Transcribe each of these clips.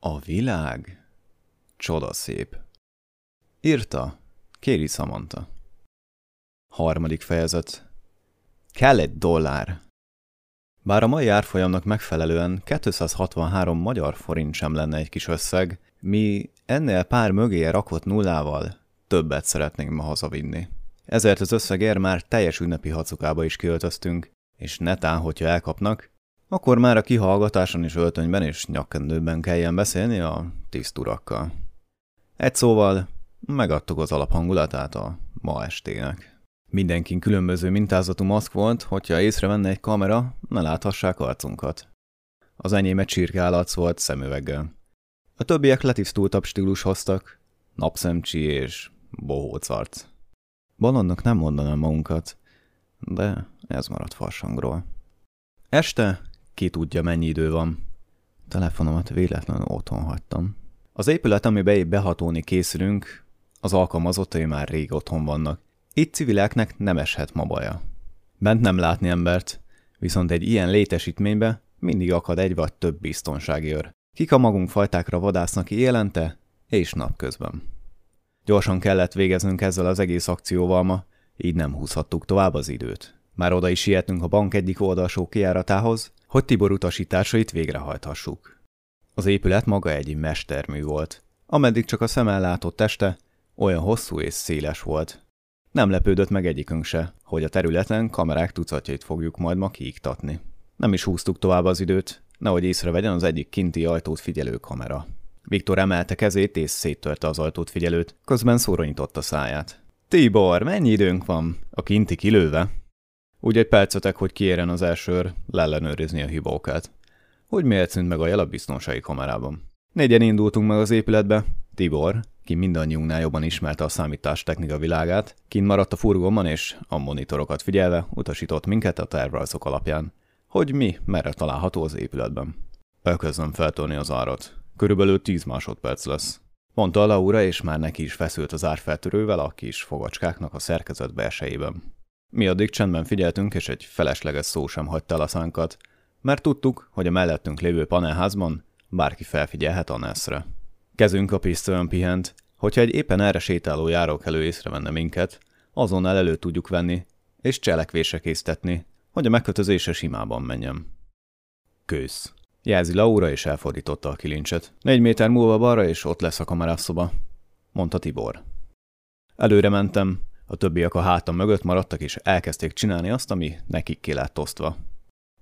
A világ csodaszép. Írta Kéri Samantha. Harmadik fejezet. Kell egy dollár. Bár a mai árfolyamnak megfelelően 263 magyar forint sem lenne egy kis összeg, mi ennél pár mögé rakott nullával többet szeretnénk ma hazavinni. Ezért az összegért már teljes ünnepi hacukába is kiöltöztünk, és netán, hogyha elkapnak, akkor már a kihallgatáson is öltönyben és nyakkendőben kelljen beszélni a tiszturakkal. Egy szóval, megadtuk az alaphangulatát a ma estének. Mindenkin különböző mintázatú maszk volt, hogyha észrevenne egy kamera, ne láthassák arcunkat. Az enyém egy csirkállatsz volt szemüveggel. A többiek letisztultabb stílus hoztak, napszemcsi és bohóc arc. Balonnak nem mondanám magunkat, de ez maradt farsangról. Este ki tudja, mennyi idő van. Telefonomat véletlenül otthon hagytam. Az épület, amibe épp behatóni készülünk, az alkalmazottai már rég otthon vannak. Itt civileknek nem eshet ma baja. Bent nem látni embert, viszont egy ilyen létesítménybe mindig akad egy vagy több biztonsági őr. Kik a magunk fajtákra vadásznak élente és napközben. Gyorsan kellett végeznünk ezzel az egész akcióval ma, így nem húzhattuk tovább az időt. Már oda is sietünk a bank egyik oldalsó kiáratához, hogy Tibor utasításait végrehajthassuk. Az épület maga egy mestermű volt. Ameddig csak a szemmel látott teste, olyan hosszú és széles volt. Nem lepődött meg egyikünk se, hogy a területen kamerák tucatjait fogjuk majd ma kiiktatni. Nem is húztuk tovább az időt, nehogy észrevegyen az egyik kinti ajtót figyelő kamera. Viktor emelte kezét és széttörte az ajtót figyelőt, közben a száját. Tibor, mennyi időnk van? A kinti kilőve? Úgy egy percetek, hogy kiérjen az elsőr leellenőrizni a hibókát. Hogy miért szűnt meg a jel a biztonsági kamerában? Négyen indultunk meg az épületbe. Tibor, ki mindannyiunknál jobban ismerte a számítástechnika világát, kint maradt a furgonban és a monitorokat figyelve utasított minket a tervrajzok alapján, hogy mi merre található az épületben. Elkezdem feltolni az árat. Körülbelül 10 másodperc lesz. Mondta a Laura, és már neki is feszült az árfeltörővel a kis fogacskáknak a szerkezet belsejében. Mi addig csendben figyeltünk, és egy felesleges szó sem hagyta el a szánkat, mert tudtuk, hogy a mellettünk lévő panelházban bárki felfigyelhet a Nessre. Kezünk a pisztolyon pihent, hogyha egy éppen erre sétáló járókelő észrevenne minket, azonnal elő tudjuk venni, és cselekvésre késztetni, hogy a megkötözése simában menjen. Kősz. Jelzi Laura, és elfordította a kilincset. Négy méter múlva balra, és ott lesz a kamerászoba, mondta Tibor. Előre mentem, a többiek a hátam mögött maradtak, és elkezdték csinálni azt, ami nekik ki lett osztva.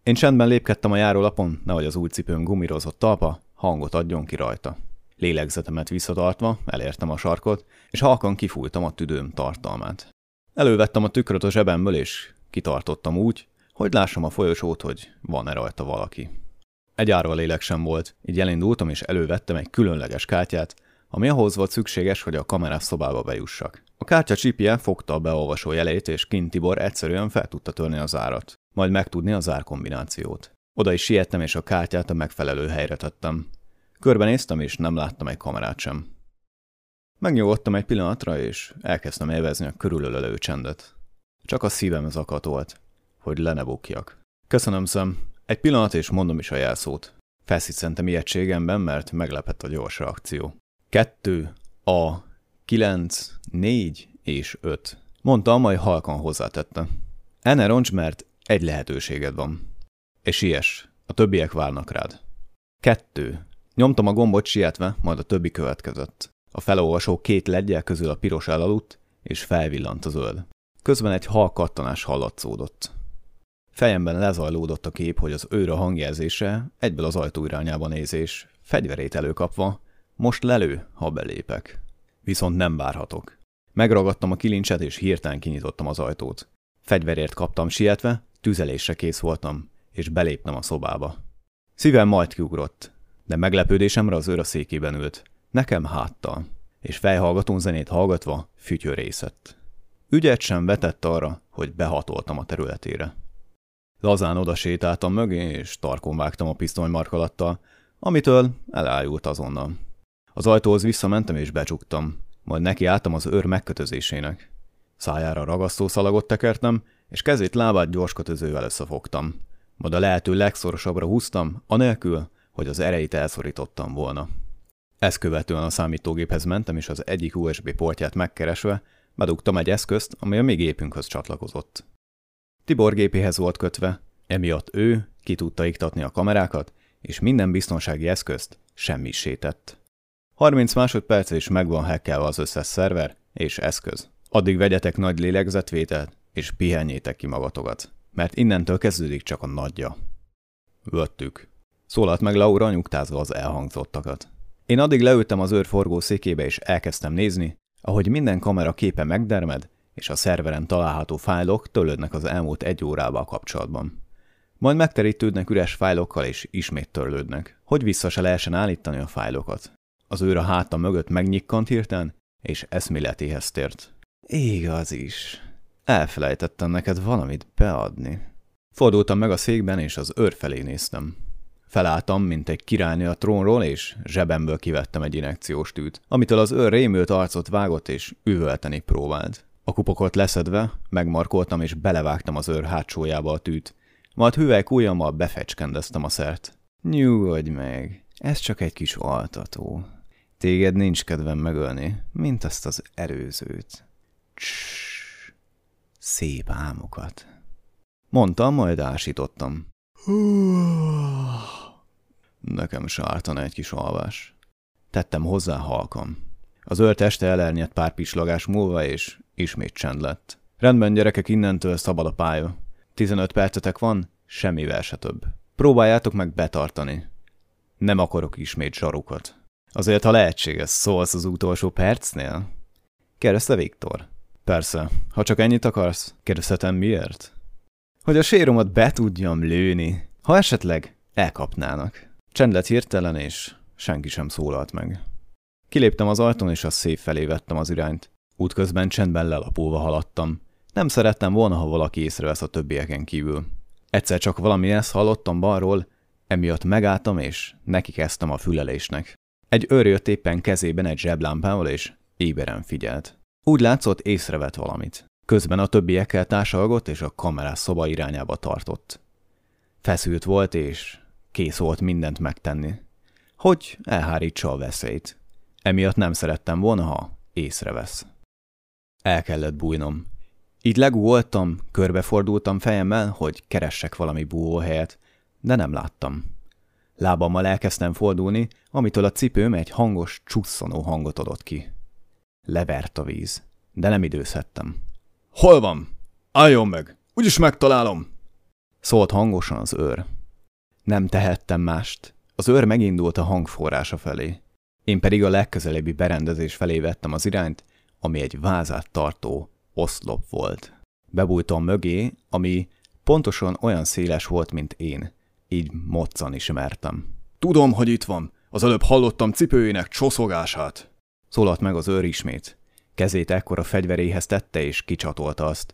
Én csendben lépkedtem a járólapon, nehogy az új cipőm gumírozott talpa hangot adjon ki rajta. Lélegzetemet visszatartva elértem a sarkot, és halkan kifújtam a tüdőm tartalmát. Elővettem a tükröt a zsebemből, és kitartottam úgy, hogy lássam a folyosót, hogy van-e rajta valaki. Egy árva lélek sem volt, így elindultam és elővettem egy különleges kártyát, ami ahhoz volt szükséges, hogy a kamerás szobába bejussak. A kártya csipje fogta a beolvasó jelét, és kint Tibor egyszerűen fel tudta törni az árat, majd megtudni az árkombinációt. Oda is siettem, és a kártyát a megfelelő helyre tettem. Körbenéztem, és nem láttam egy kamerát sem. Megnyugodtam egy pillanatra, és elkezdtem élvezni a körülölelő csendet. Csak a szívem zakatolt, hogy le ne bukjak. Köszönöm szem, egy pillanat, és mondom is a jelszót. Feszítszentem ijegységemben, mert meglepett a gyors reakció. Kettő, A, kilenc, négy és öt. Mondta, majd halkan hozzátette. Enne roncs, mert egy lehetőséged van. És ilyes, a többiek várnak rád. Kettő. Nyomtam a gombot sietve, majd a többi következett. A felolvasó két ledjel közül a piros elaludt, és felvillant a zöld. Közben egy hal kattanás hallatszódott. Fejemben lezajlódott a kép, hogy az őr a hangjelzése egyből az ajtó irányába nézés, fegyverét előkapva, most lelő, ha belépek. Viszont nem várhatok. Megragadtam a kilincset, és hirtelen kinyitottam az ajtót. Fegyverért kaptam sietve, tüzelésre kész voltam, és beléptem a szobába. Szívem majd kiugrott, de meglepődésemre az őr a székében ült, nekem háttal, és fejhallgatón zenét hallgatva fütyörészett. Ügyet sem vetett arra, hogy behatoltam a területére. Lazán oda sétáltam mögé, és tarkon vágtam a pisztoly markalattal, amitől elájult azonnal. Az ajtóhoz visszamentem és becsuktam, majd nekiálltam az őr megkötözésének. Szájára ragasztó szalagot tekertem, és kezét lábát gyors kötözővel összefogtam. Majd a lehető legszorosabbra húztam, anélkül, hogy az erejét elszorítottam volna. Ezt követően a számítógéphez mentem, és az egyik USB portját megkeresve bedugtam egy eszközt, ami a mi gépünkhöz csatlakozott. Tibor gépéhez volt kötve, emiatt ő ki tudta iktatni a kamerákat, és minden biztonsági eszközt semmisített. 30 másodperc és megvan hackelve az összes szerver és eszköz. Addig vegyetek nagy lélegzetvételt, és pihenjétek ki magatokat, mert innentől kezdődik csak a nagyja. Vöttük. Szólalt meg Laura nyugtázva az elhangzottakat. Én addig leültem az őrforgó székébe és elkezdtem nézni, ahogy minden kamera képe megdermed, és a szerveren található fájlok törlődnek az elmúlt egy órával kapcsolatban. Majd megterítődnek üres fájlokkal, és ismét törlődnek, hogy vissza se lehessen állítani a fájlokat. Az őr a háta mögött megnyikkant hirtelen, és eszméletéhez tért. Igaz is. Elfelejtettem neked valamit beadni. Fordultam meg a székben, és az őr felé néztem. Felálltam, mint egy királynő a trónról, és zsebemből kivettem egy inekciós tűt, amitől az őr rémült arcot vágott, és üvölteni próbált. A kupokot leszedve, megmarkoltam, és belevágtam az őr hátsójába a tűt, majd hüvelyk ujjammal befecskendeztem a szert. Nyugodj meg, ez csak egy kis altató. Téged nincs kedvem megölni, mint azt az előzőt. Css, szép álmokat. Mondtam, majd ásítottam. Nekem sártana egy kis alvás. Tettem hozzá halkam. Az ölt este elernyett pár pislagás múlva, és ismét csend lett. Rendben, gyerekek, innentől szabad a pálya. 15 percetek van, semmivel se több. Próbáljátok meg betartani. Nem akarok ismét zsarukat. Azért, ha lehetséges, szólsz az utolsó percnél? Kérdezte Viktor. Persze, ha csak ennyit akarsz, kérdezhetem miért? Hogy a séromat be tudjam lőni, ha esetleg elkapnának. Csend lett hirtelen, és senki sem szólalt meg. Kiléptem az ajtón, és a szép felé vettem az irányt. Útközben csendben lelapulva haladtam. Nem szerettem volna, ha valaki észrevesz a többieken kívül. Egyszer csak valami ezt hallottam balról, emiatt megálltam, és neki kezdtem a fülelésnek. Egy őr jött éppen kezében egy zseblámpával, és éberen figyelt. Úgy látszott, észrevett valamit. Közben a többiekkel társalgott, és a kamerás szoba irányába tartott. Feszült volt, és kész volt mindent megtenni. Hogy elhárítsa a veszélyt. Emiatt nem szerettem volna, ha észrevesz. El kellett bújnom. Így legúoltam, körbefordultam fejemmel, hogy keressek valami búvóhelyet, de nem láttam. Lábammal elkezdtem fordulni, amitől a cipőm egy hangos, csusszonó hangot adott ki. Levert a víz, de nem időzhettem. Hol van? Álljon meg! Úgyis megtalálom! Szólt hangosan az őr. Nem tehettem mást. Az őr megindult a hangforrása felé. Én pedig a legközelebbi berendezés felé vettem az irányt, ami egy vázát tartó oszlop volt. Bebújtam mögé, ami pontosan olyan széles volt, mint én. Így moccan is mertem. Tudom, hogy itt van. Az előbb hallottam cipőjének csoszogását. Szólalt meg az őr ismét. Kezét ekkor a fegyveréhez tette és kicsatolta azt.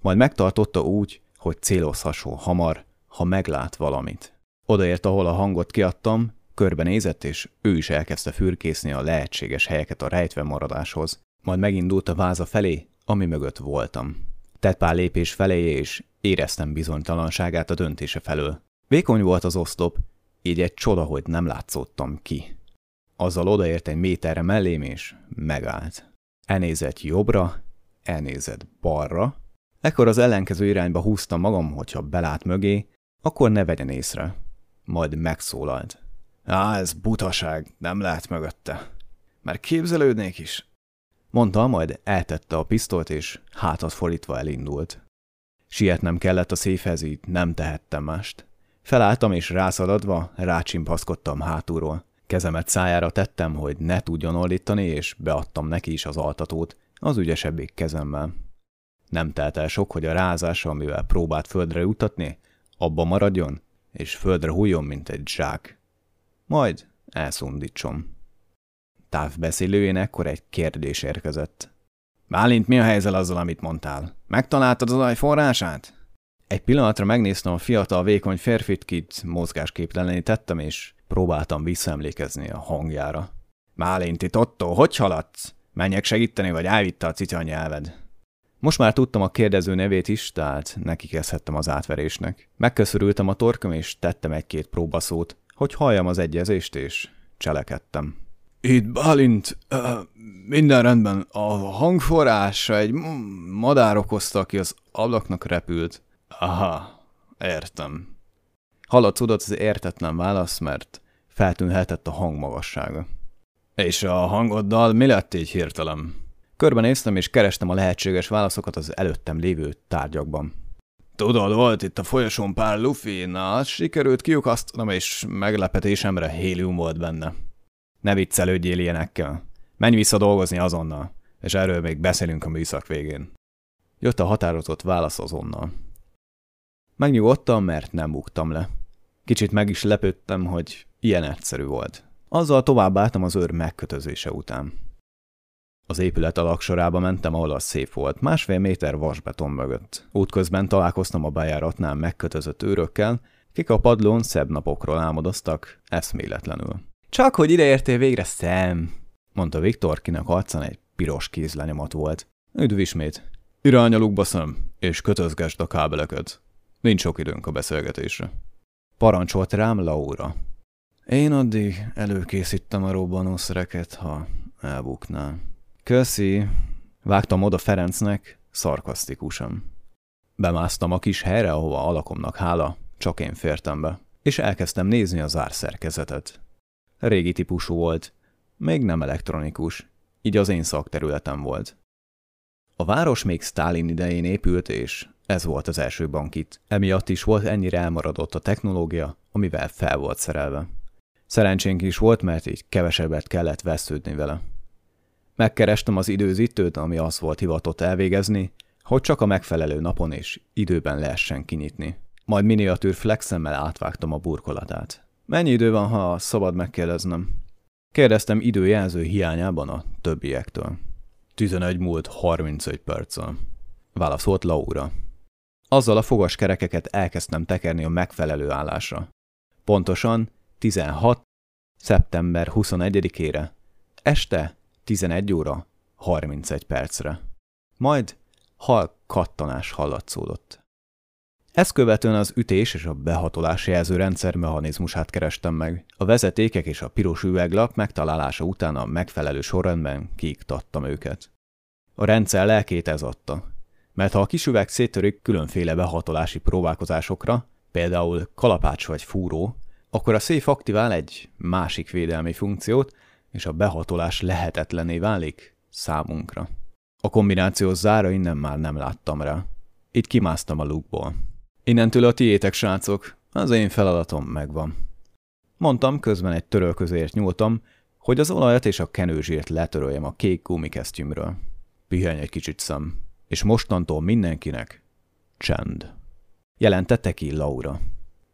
Majd megtartotta úgy, hogy célozhasson hamar, ha meglát valamit. Odaért, ahol a hangot kiadtam, körbenézett, és ő is elkezdte fürkészni a lehetséges helyeket a rejtve maradáshoz. Majd megindult a váza felé, ami mögött voltam. Tett pár lépés felé, és éreztem bizonytalanságát a döntése felől. Vékony volt az oszlop, így egy csoda, hogy nem látszottam ki. Azzal odaért egy méterre mellém, és megállt. Elnézett jobbra, elnézett balra, ekkor az ellenkező irányba húztam magam, hogyha belát mögé, akkor ne vegyen észre. Majd megszólalt. Á, ez butaság, nem lát mögötte. Már képzelődnék is. Mondta, majd eltette a pisztolt, és hátat fordítva elindult. Sietnem kellett a széfhez, így nem tehettem mást. Felálltam, és rászaladva rácsimpaszkodtam hátulról. Kezemet szájára tettem, hogy ne tudjon ordítani, és beadtam neki is az altatót, az ügyesebbik kezemmel. Nem telt el sok, hogy a rázása, amivel próbált földre jutatni, abba maradjon, és földre hújjon, mint egy zsák. Majd elszundítsom. Távbeszélőjén ekkor egy kérdés érkezett. Bálint, mi a helyzet azzal, amit mondtál? Megtaláltad az aj forrását? Egy pillanatra megnéztem a fiatal, vékony férfit, kit tettem, és próbáltam visszaemlékezni a hangjára. Málinti Totto, hogy haladsz? Menjek segíteni, vagy elvitte a cica nyelved? Most már tudtam a kérdező nevét is, tehát neki kezdhettem az átverésnek. Megköszörültem a torkom, és tettem egy-két próbaszót, hogy halljam az egyezést, és cselekedtem. Itt Bálint, minden rendben. A hangforrása egy madár okozta, aki az ablaknak repült. Aha, értem. Hallatszódott az értetlen válasz, mert feltűnhetett a hang magassága. És a hangoddal mi lett így hirtelen? Körbenéztem és kerestem a lehetséges válaszokat az előttem lévő tárgyakban. Tudod, volt itt a folyosón pár lufi, na, azt sikerült kiukasztanom, és meglepetésemre hélium volt benne. Ne viccelődjél ilyenekkel. Menj vissza dolgozni azonnal, és erről még beszélünk a műszak végén. Jött a határozott válasz azonnal. Megnyugodtam, mert nem buktam le. Kicsit meg is lepődtem, hogy ilyen egyszerű volt. Azzal tovább álltam az őr megkötözése után. Az épület alaksorába mentem, ahol a szép volt, másfél méter vasbeton mögött. Útközben találkoztam a bejáratnál megkötözött őrökkel, kik a padlón szebb napokról álmodoztak, eszméletlenül. Csak hogy ideértél végre, szem, mondta Viktor, kinek arcán egy piros kézlenyomat volt. Üdv ismét. Irány a lukba szem, és kötözgesd a kábeleket. Nincs sok időnk a beszélgetésre. Parancsolt rám Laura. Én addig előkészítem a robbanószereket, ha elbuknál. Köszi. Vágtam oda Ferencnek, szarkasztikusan. Bemásztam a kis helyre, ahova alakomnak hála, csak én fértem be, és elkezdtem nézni az árszerkezetet. Régi típusú volt, még nem elektronikus, így az én szakterületem volt. A város még Stalin idején épült, és ez volt az első bankit. Emiatt is volt ennyire elmaradott a technológia, amivel fel volt szerelve. Szerencsénk is volt, mert így kevesebbet kellett vesződni vele. Megkerestem az időzítőt, ami azt volt hivatott elvégezni, hogy csak a megfelelő napon és időben lehessen kinyitni. Majd miniatűr flexemmel átvágtam a burkolatát. Mennyi idő van, ha szabad megkérdeznem? Kérdeztem időjelző hiányában a többiektől. 11 múlt 31 perccel. Válaszolt Laura. Azzal a fogaskerekeket elkezdtem tekerni a megfelelő állásra. Pontosan 16. szeptember 21-ére, este 11 óra 31 percre. Majd hal kattanás hallatszódott. Ezt követően az ütés és a behatolás jelző rendszer mechanizmusát kerestem meg. A vezetékek és a piros üveglap megtalálása után a megfelelő sorrendben kiiktattam őket. A rendszer lelkét ez adta. Mert ha a kis üveg széttörik különféle behatolási próbálkozásokra, például kalapács vagy fúró, akkor a széf aktivál egy másik védelmi funkciót, és a behatolás lehetetlené válik számunkra. A kombináció zára innen már nem láttam rá. Itt kimásztam a lukból. Innentől a tiétek, srácok, az én feladatom megvan. Mondtam, közben egy törölközért nyúltam, hogy az olajat és a kenőzsírt letöröljem a kék gumikesztyűmről. Pihenj egy kicsit szem, és mostantól mindenkinek csend. Jelentette ki Laura.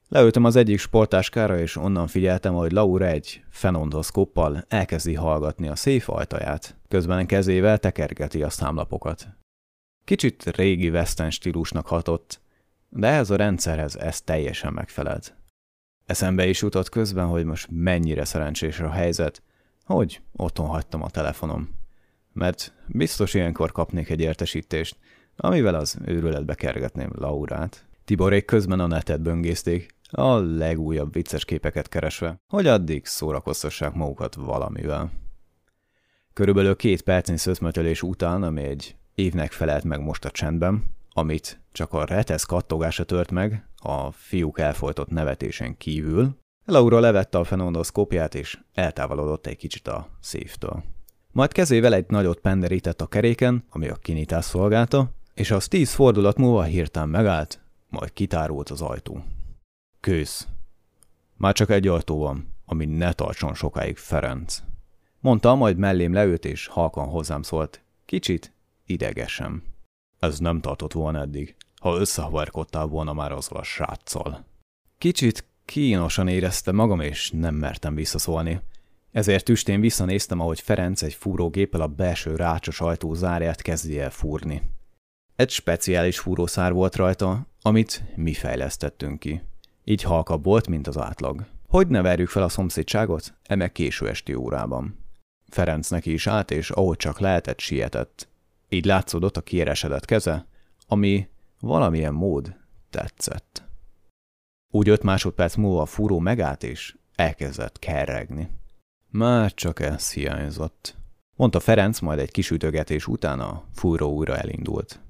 Leültem az egyik sportáskára, és onnan figyeltem, hogy Laura egy fenondoszkóppal elkezdi hallgatni a széf ajtaját, közben kezével tekergeti a számlapokat. Kicsit régi western stílusnak hatott, de ez a rendszerhez ez teljesen megfelelt. Eszembe is jutott közben, hogy most mennyire szerencsés a helyzet, hogy otthon hagytam a telefonom. Mert biztos ilyenkor kapnék egy értesítést, amivel az őrületbe kergetném Laurát. Tiborék közben a netet böngészték, a legújabb vicces képeket keresve, hogy addig szórakoztassák magukat valamivel. Körülbelül két percnyi szöszmötölés után, ami egy évnek felelt meg most a csendben, amit csak a retesz kattogása tört meg, a fiúk elfolytott nevetésen kívül, Laura levette a fenondoszkópját és eltávolodott egy kicsit a széftől. Majd kezével egy nagyot penderített a keréken, ami a kinyitás szolgálta, és az tíz fordulat múlva hirtelen megállt, majd kitárult az ajtó. Kész. Már csak egy ajtó van, ami ne tartson sokáig Ferenc. Mondta, majd mellém leült és halkan hozzám szólt. Kicsit idegesen. Ez nem tartott volna eddig, ha összehavarkodtál volna már azzal a sráccal. Kicsit kínosan érezte magam, és nem mertem visszaszólni. Ezért tüstén visszanéztem, ahogy Ferenc egy fúrógéppel a belső rácsos ajtó zárját kezdi el fúrni. Egy speciális fúrószár volt rajta, amit mi fejlesztettünk ki így halkabb volt, mint az átlag. Hogy ne verjük fel a szomszédságot? Eme késő esti órában. Ferenc neki is állt, és ahogy csak lehetett, sietett. Így látszódott a kiéresedett keze, ami valamilyen mód tetszett. Úgy öt másodperc múlva a fúró megállt, és elkezdett kerregni. Már csak ez hiányzott. Mondta Ferenc, majd egy kis ütögetés után a fúró újra elindult.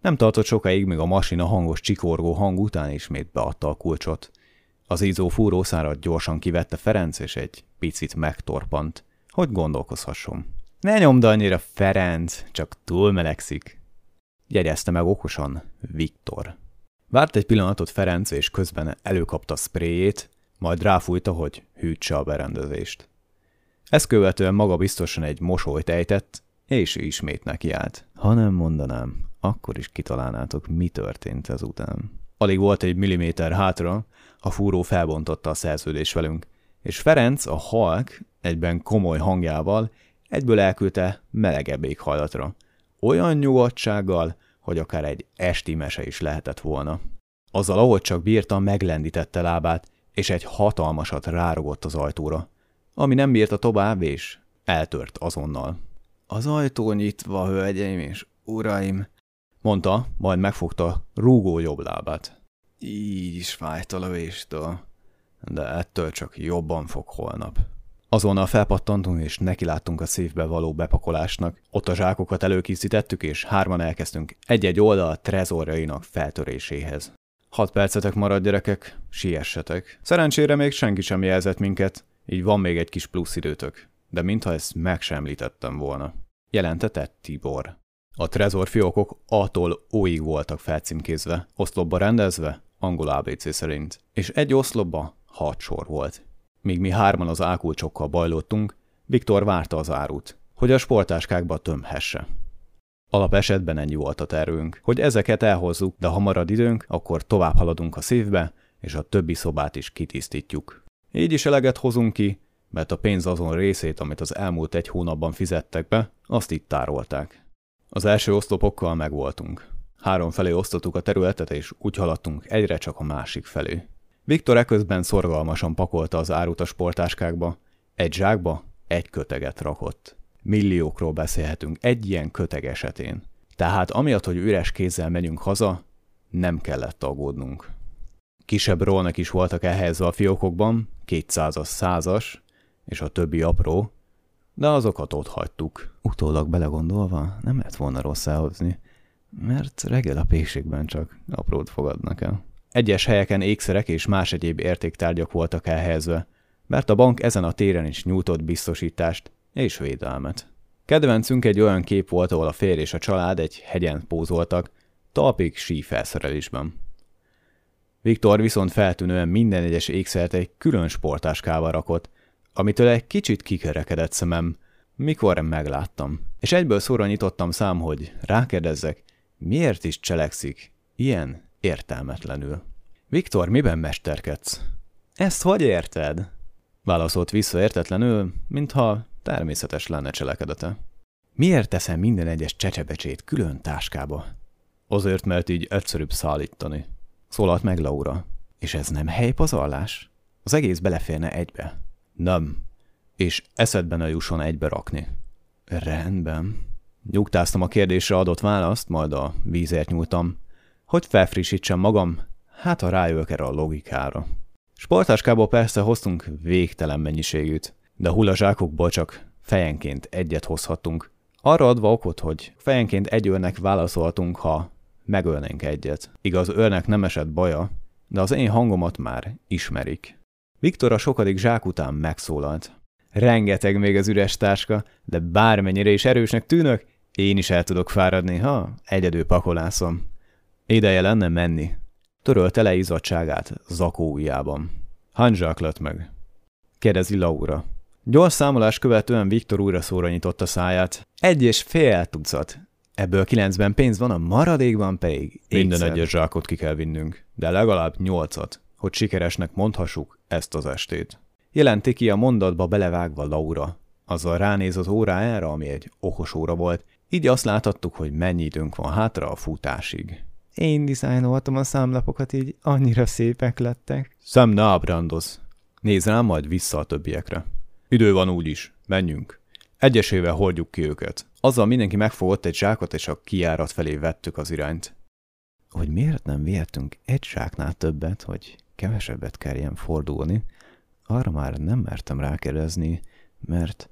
Nem tartott sokáig, míg a masina hangos csikorgó hang után ismét beadta a kulcsot. Az ízó fúrószárat gyorsan kivette Ferenc, és egy picit megtorpant, hogy gondolkozhasson. Ne nyomd annyira, Ferenc, csak túl melegszik. Jegyezte meg okosan Viktor. Várt egy pillanatot Ferenc, és közben előkapta spréjét, majd ráfújta, hogy hűtse a berendezést. Ezt követően maga biztosan egy mosolyt ejtett, és ismét nekiállt. Ha nem mondanám, akkor is kitalálnátok, mi történt ezután. Alig volt egy milliméter hátra, a fúró felbontotta a szerződés velünk, és Ferenc, a halk, egyben komoly hangjával egyből elküldte melegebb éghajlatra. Olyan nyugodtsággal, hogy akár egy esti mese is lehetett volna. Azzal, ahogy csak bírta, meglendítette lábát, és egy hatalmasat rárogott az ajtóra, ami nem bírta tovább, és eltört azonnal. Az ajtó nyitva, hölgyeim és uraim, mondta, majd megfogta rúgó jobb lábát. Így is fájt a lövéstől, de ettől csak jobban fog holnap. Azonnal felpattantunk, és nekiláttunk a szívbe való bepakolásnak. Ott a zsákokat előkészítettük, és hárman elkezdtünk egy-egy oldal trezorjainak feltöréséhez. Hat percetek marad, gyerekek, siessetek. Szerencsére még senki sem jelzett minket, így van még egy kis plusz időtök. De mintha ezt meg sem említettem volna. Jelentette Tibor. A trezor fiókok A-tól voltak felcímkézve, oszlopba rendezve, angol ABC szerint. És egy oszlopba hat sor volt. Míg mi hárman az ákulcsokkal bajlottunk, Viktor várta az árut, hogy a sportáskákba tömhesse. Alap esetben ennyi volt a tervünk, hogy ezeket elhozzuk, de ha marad időnk, akkor tovább haladunk a szívbe, és a többi szobát is kitisztítjuk. Így is eleget hozunk ki, mert a pénz azon részét, amit az elmúlt egy hónapban fizettek be, azt itt tárolták. Az első oszlopokkal megvoltunk. Három felé osztottuk a területet, és úgy haladtunk egyre csak a másik felé. Viktor eközben szorgalmasan pakolta az árut a sportáskákba, egy zsákba egy köteget rakott. Milliókról beszélhetünk egy ilyen köteg esetén. Tehát amiatt, hogy üres kézzel megyünk haza, nem kellett aggódnunk. Kisebb rolnak is voltak elhelyezve a fiókokban, 200-as, százas, és a többi apró, de azokat ott hagytuk. Utólag belegondolva nem lett volna rossz elhozni, mert reggel a pékségben csak aprót fogadnak el. Egyes helyeken ékszerek és más egyéb értéktárgyak voltak elhelyezve, mert a bank ezen a téren is nyújtott biztosítást és védelmet. Kedvencünk egy olyan kép volt, ahol a férj és a család egy hegyen pózoltak, talpig sí felszerelésben. Viktor viszont feltűnően minden egyes ékszert egy külön sportáskával rakott, amitől egy kicsit kikerekedett szemem, mikor megláttam, és egyből szóra nyitottam szám, hogy rákérdezzek, miért is cselekszik ilyen értelmetlenül. Viktor, miben mesterkedsz? Ezt hogy érted? Válaszolt vissza értetlenül, mintha természetes lenne cselekedete. Miért teszem minden egyes csecsebecsét külön táskába? Azért, mert így egyszerűbb szállítani. Szólalt meg Laura. És ez nem helypazarlás? Az egész beleférne egybe. Nem. És eszedben ne jusson egybe rakni. Rendben. Nyugtáztam a kérdésre adott választ, majd a vízért nyúltam, hogy felfrissítsem magam, hát ha rájövök erre a logikára. Sportáskából persze hoztunk végtelen mennyiségűt, de hullazsákokból csak fejenként egyet hozhattunk. Arra adva okot, hogy fejenként egy őrnek válaszoltunk, ha megölnénk egyet. Igaz, őrnek nem esett baja, de az én hangomat már ismerik. Viktor a sokadik zsák után megszólalt. Rengeteg még az üres táska, de bármennyire is erősnek tűnök, én is el tudok fáradni, ha egyedül pakolászom. Ideje lenne menni. Törölte le izzadságát zakó ujjában. Hány zsák lett meg? Kérdezi Laura. Gyors számolás követően Viktor újra szóra nyitotta száját. Egy és fél tucat. Ebből kilencben pénz van, a maradékban pedig ékszer. Minden egyes zsákot ki kell vinnünk, de legalább nyolcat, hogy sikeresnek mondhassuk ezt az estét. Jelenti ki a mondatba belevágva Laura. Azzal ránéz az órájára, ami egy okos óra volt, így azt láthattuk, hogy mennyi időnk van hátra a futásig. Én dizájnoltam a számlapokat, így annyira szépek lettek. Szem ne ábrándoz. Nézd rám, majd vissza a többiekre. Idő van úgyis. Menjünk. Egyesével hordjuk ki őket. Azzal mindenki megfogott egy zsákot, és a kiárat felé vettük az irányt. Hogy miért nem vihetünk egy zsáknál többet, hogy kevesebbet kelljen fordulni, arra már nem mertem rákérdezni, mert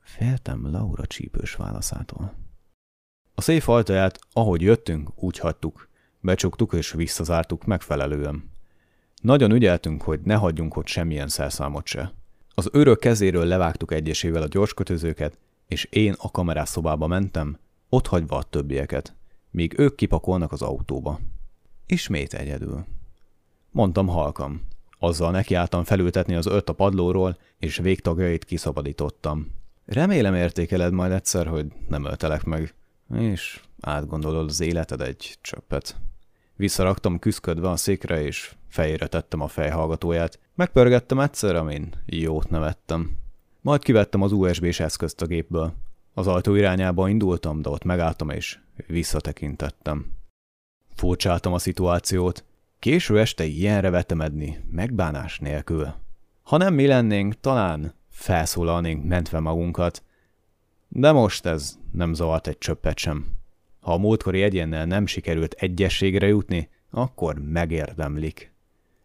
féltem Laura csípős válaszától. A széf ajtaját, ahogy jöttünk, úgy hagytuk. Becsuktuk és visszazártuk megfelelően. Nagyon ügyeltünk, hogy ne hagyjunk ott semmilyen szerszámot se. Az őrök kezéről levágtuk egyesével a gyorskötözőket, és én a kamerás szobába mentem, ott hagyva a többieket, míg ők kipakolnak az autóba. Ismét egyedül. Mondtam halkam. Azzal nekiálltam felültetni az öt a padlóról, és végtagjait kiszabadítottam. Remélem értékeled majd egyszer, hogy nem öltelek meg, és átgondolod az életed egy csöppet. Visszaraktam küszködve a székre, és fejére tettem a fejhallgatóját. Megpörgettem egyszer, amin jót nevettem. Majd kivettem az USB-s eszközt a gépből. Az ajtó irányába indultam, de ott megálltam és visszatekintettem. Furcsáltam a szituációt. Késő este ilyenre vetemedni, megbánás nélkül. Ha nem mi lennénk, talán felszólalnénk mentve magunkat. De most ez nem zavart egy csöppet sem. Ha a múltkori egyennel nem sikerült egyességre jutni, akkor megérdemlik.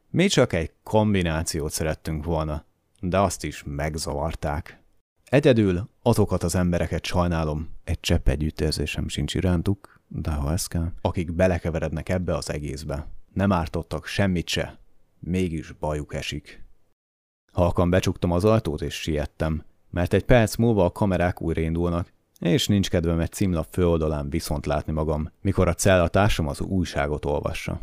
Mi csak egy kombinációt szerettünk volna, de azt is megzavarták. Egyedül azokat az embereket sajnálom, egy csepp együttérzésem sincs irántuk, de ha ez kell, akik belekeverednek ebbe az egészbe. Nem ártottak semmit se, mégis bajuk esik. Halkan becsuktam az ajtót és siettem, mert egy perc múlva a kamerák újraindulnak, és nincs kedvem egy címlap főoldalán viszont látni magam, mikor a cellatársam az újságot olvassa.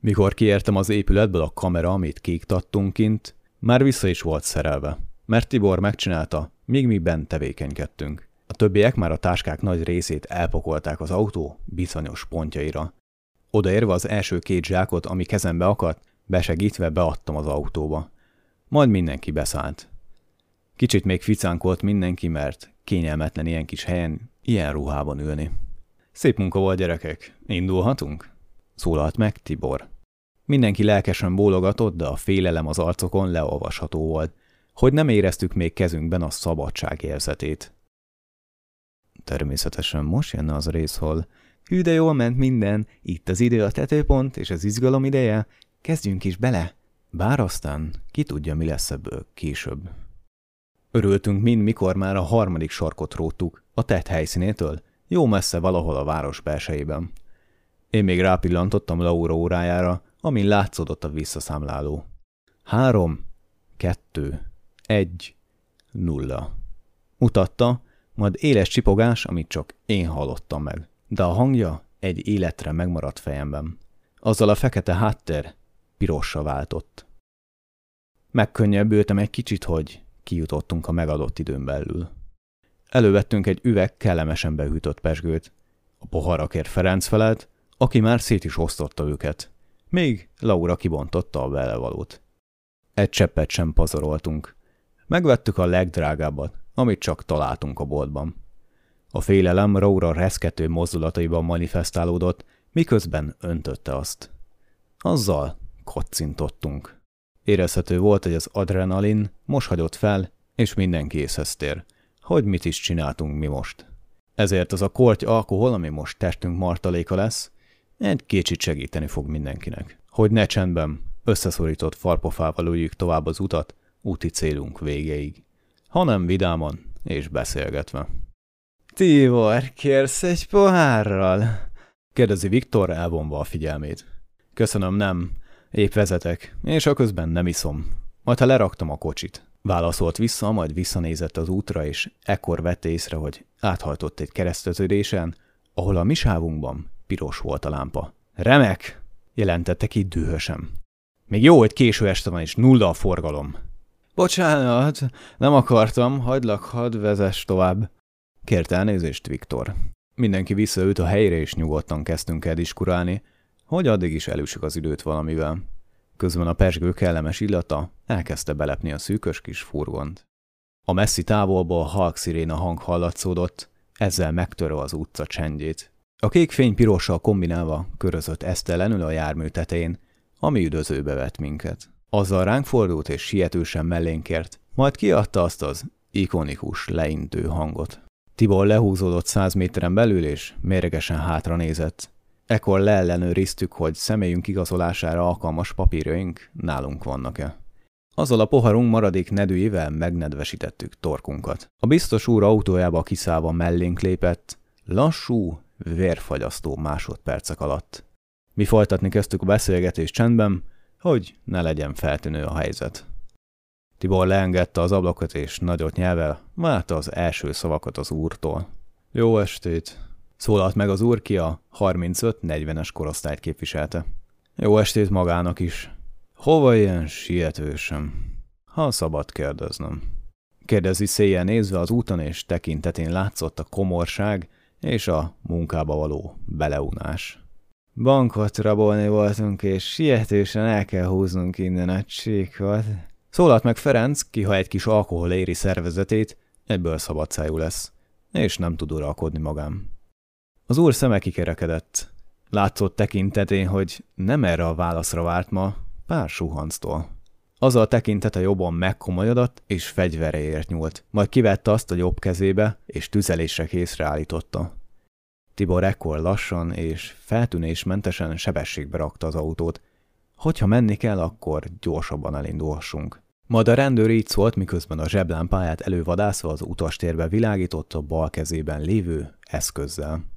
Mikor kiértem az épületből a kamera, amit kiiktattunk kint, már vissza is volt szerelve, mert Tibor megcsinálta, míg mi bent tevékenykedtünk. A többiek már a táskák nagy részét elpakolták az autó bizonyos pontjaira. Odaérve az első két zsákot, ami kezembe akadt, besegítve beadtam az autóba. Majd mindenki beszállt. Kicsit még ficánkolt mindenki, mert kényelmetlen ilyen kis helyen, ilyen ruhában ülni. Szép munka volt, gyerekek. Indulhatunk? Szólalt meg Tibor. Mindenki lelkesen bólogatott, de a félelem az arcokon leolvasható volt, hogy nem éreztük még kezünkben a szabadság érzetét. Természetesen most jönne az a rész, hol hű de jól ment minden, itt az idő a tetőpont és az izgalom ideje, kezdjünk is bele. Bár aztán ki tudja, mi lesz ebből később. Örültünk mind, mikor már a harmadik sarkot róttuk, a tett helyszínétől, jó messze valahol a város belsejében. Én még rápillantottam Laura órájára, amin látszódott a visszaszámláló. Három, kettő, egy, nulla. Mutatta, majd éles csipogás, amit csak én hallottam meg, de a hangja egy életre megmaradt fejemben. Azzal a fekete háttér pirosra váltott. Megkönnyebbültem egy kicsit, hogy kijutottunk a megadott időn belül. Elővettünk egy üveg kellemesen behűtött pesgőt. A poharakért Ferenc felett, aki már szét is osztotta őket. Még Laura kibontotta a belevalót. Egy cseppet sem pazaroltunk. Megvettük a legdrágábbat, amit csak találtunk a boltban. A félelem Laura reszkető mozdulataiban manifestálódott, miközben öntötte azt. Azzal kocintottunk. Érezhető volt, hogy az adrenalin most hagyott fel, és mindenki észhez tér, hogy mit is csináltunk mi most. Ezért az a korty alkohol, ami most testünk martaléka lesz, egy kicsit segíteni fog mindenkinek. Hogy ne csendben, összeszorított farpofával üljük tovább az utat, úti célunk végéig, hanem vidáman és beszélgetve. Tibor, kérsz egy pohárral? kérdezi Viktor elvonva a figyelmét. Köszönöm, nem. Épp vezetek, és a közben nem iszom. Majd ha leraktam a kocsit. Válaszolt vissza, majd visszanézett az útra, és ekkor vette észre, hogy áthajtott egy kereszteződésen, ahol a mi sávunkban piros volt a lámpa. Remek! jelentette ki dühösen. Még jó, hogy késő este van, és nulla a forgalom. Bocsánat, nem akartam, hagylak, hadd vezess tovább. Kért elnézést Viktor. Mindenki visszaült a helyre, és nyugodtan kezdtünk el diskurálni, hogy addig is elüssük az időt valamivel. Közben a pesgő kellemes illata elkezdte belepni a szűkös kis furgont. A messzi távolból halk sziréna hang hallatszódott, ezzel megtörve az utca csendjét. A kék fény pirossal kombinálva körözött esztelenül a jármű tetején, ami üdözőbe vett minket. Azzal ránk fordult és sietősen mellénkért, majd kiadta azt az ikonikus leintő hangot. Tibor lehúzódott száz méteren belül, és méregesen hátra nézett. Ekkor leellenőriztük, hogy személyünk igazolására alkalmas papírjaink nálunk vannak-e. Azzal a poharunk maradék nedőjével megnedvesítettük torkunkat. A biztos úr autójába kiszállva mellénk lépett, lassú, vérfagyasztó másodpercek alatt. Mi folytatni kezdtük a beszélgetést csendben, hogy ne legyen feltűnő a helyzet. Tibor leengedte az ablakot, és nagyot nyelvel várta az első szavakat az úrtól. Jó estét! Szólalt meg az úr, ki a 35-40-es korosztályt képviselte. Jó estét magának is. Hova ilyen sietősen? Ha szabad kérdeznem. Kérdezi széjjel nézve az úton, és tekintetén látszott a komorság és a munkába való beleunás. Bankot rabolni voltunk, és sietősen el kell húznunk innen a csíkot. Szólalt meg Ferenc, ki ha egy kis alkohol éri szervezetét, ebből szabadszájú lesz, és nem tud uralkodni magám. Az úr szeme kikerekedett. Látszott tekintetén, hogy nem erre a válaszra várt ma, pár suhanctól. Az a tekintete jobban megkomolyodott, és fegyvereért nyúlt, majd kivette azt a jobb kezébe, és tüzelésre készre állította. Tibor ekkor lassan és feltűnésmentesen sebességbe rakta az autót. Hogyha menni kell, akkor gyorsabban elindulhassunk. Majd a rendőr így szólt, miközben a zseblámpáját elővadászva az utastérbe világított a bal kezében lévő eszközzel.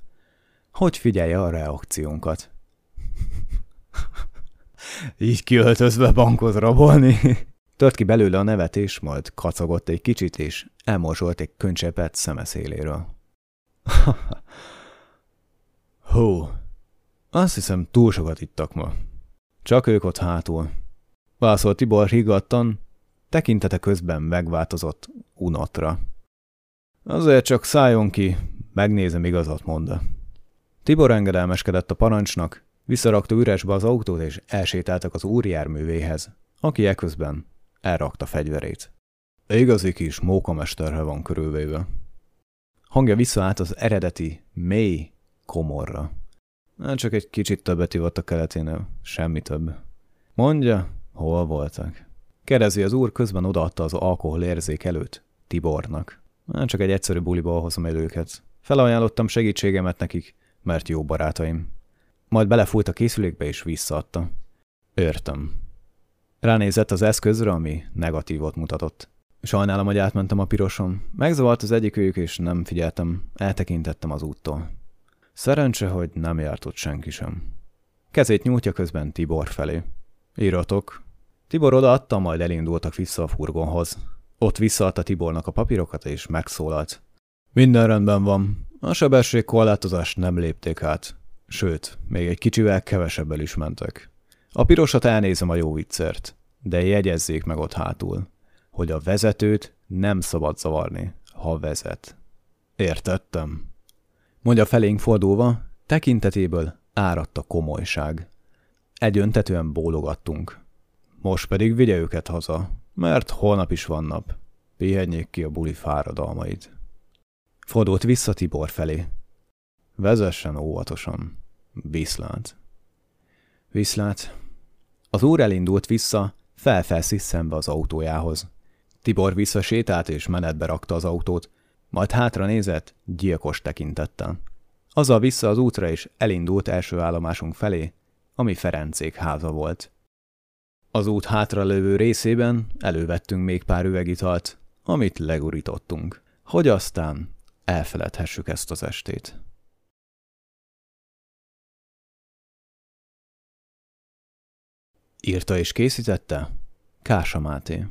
Hogy figyelje a reakciónkat. így kiöltözve bankot rabolni. Tört ki belőle a nevetés, majd kacagott egy kicsit, és elmosolt egy könycsepet szemeszéléről. Hú, azt hiszem túl sokat ittak ma. Csak ők ott hátul. Válaszolt Tibor higgadtan, tekintete közben megváltozott unatra. Azért csak szálljon ki, megnézem igazat mond. Tibor engedelmeskedett a parancsnak, visszarakta üresbe az autót és elsétáltak az úrjárművéhez, aki eközben elrakta fegyverét. Igazi kis mókamesterhe van körülvéve. Hangja visszaállt az eredeti, mély komorra. Hát csak egy kicsit többet ivott a keleténél, semmi több. Mondja, hol voltak? Kérdezi az úr, közben odaadta az alkohol érzék előtt Tibornak. Hát csak egy egyszerű buliba hozom el őket. Felajánlottam segítségemet nekik, mert jó barátaim. Majd belefújt a készülékbe és visszaadta. Értem. Ránézett az eszközre, ami negatívot mutatott. Sajnálom, hogy átmentem a piroson. Megzavart az egyik ők, és nem figyeltem. Eltekintettem az úttól. Szerencse, hogy nem járt ott senki sem. Kezét nyújtja közben Tibor felé. Íratok. Tibor odaadta, majd elindultak vissza a furgonhoz. Ott visszaadta Tibornak a papírokat, és megszólalt. Minden rendben van. A sebesség korlátozást nem lépték át. Sőt, még egy kicsivel kevesebbel is mentek. A pirosat elnézem a jó viccert, de jegyezzék meg ott hátul, hogy a vezetőt nem szabad zavarni, ha vezet. Értettem mondja felénk fordulva, tekintetéből áradt a komolyság. Egyöntetően bólogattunk. Most pedig vigye őket haza, mert holnap is van nap. Pihenjék ki a buli fáradalmaid. Fordult vissza Tibor felé. Vezessen óvatosan. Viszlát. Viszlát. Az úr elindult vissza, felfelszisszenve az autójához. Tibor visszasétált és menetbe rakta az autót, majd hátra nézett, gyilkos tekintettel. Azzal vissza az útra és elindult első állomásunk felé, ami Ferencék háza volt. Az út hátra lövő részében elővettünk még pár üvegitalt, amit legurítottunk, hogy aztán elfeledhessük ezt az estét. Írta és készítette Kása Máté.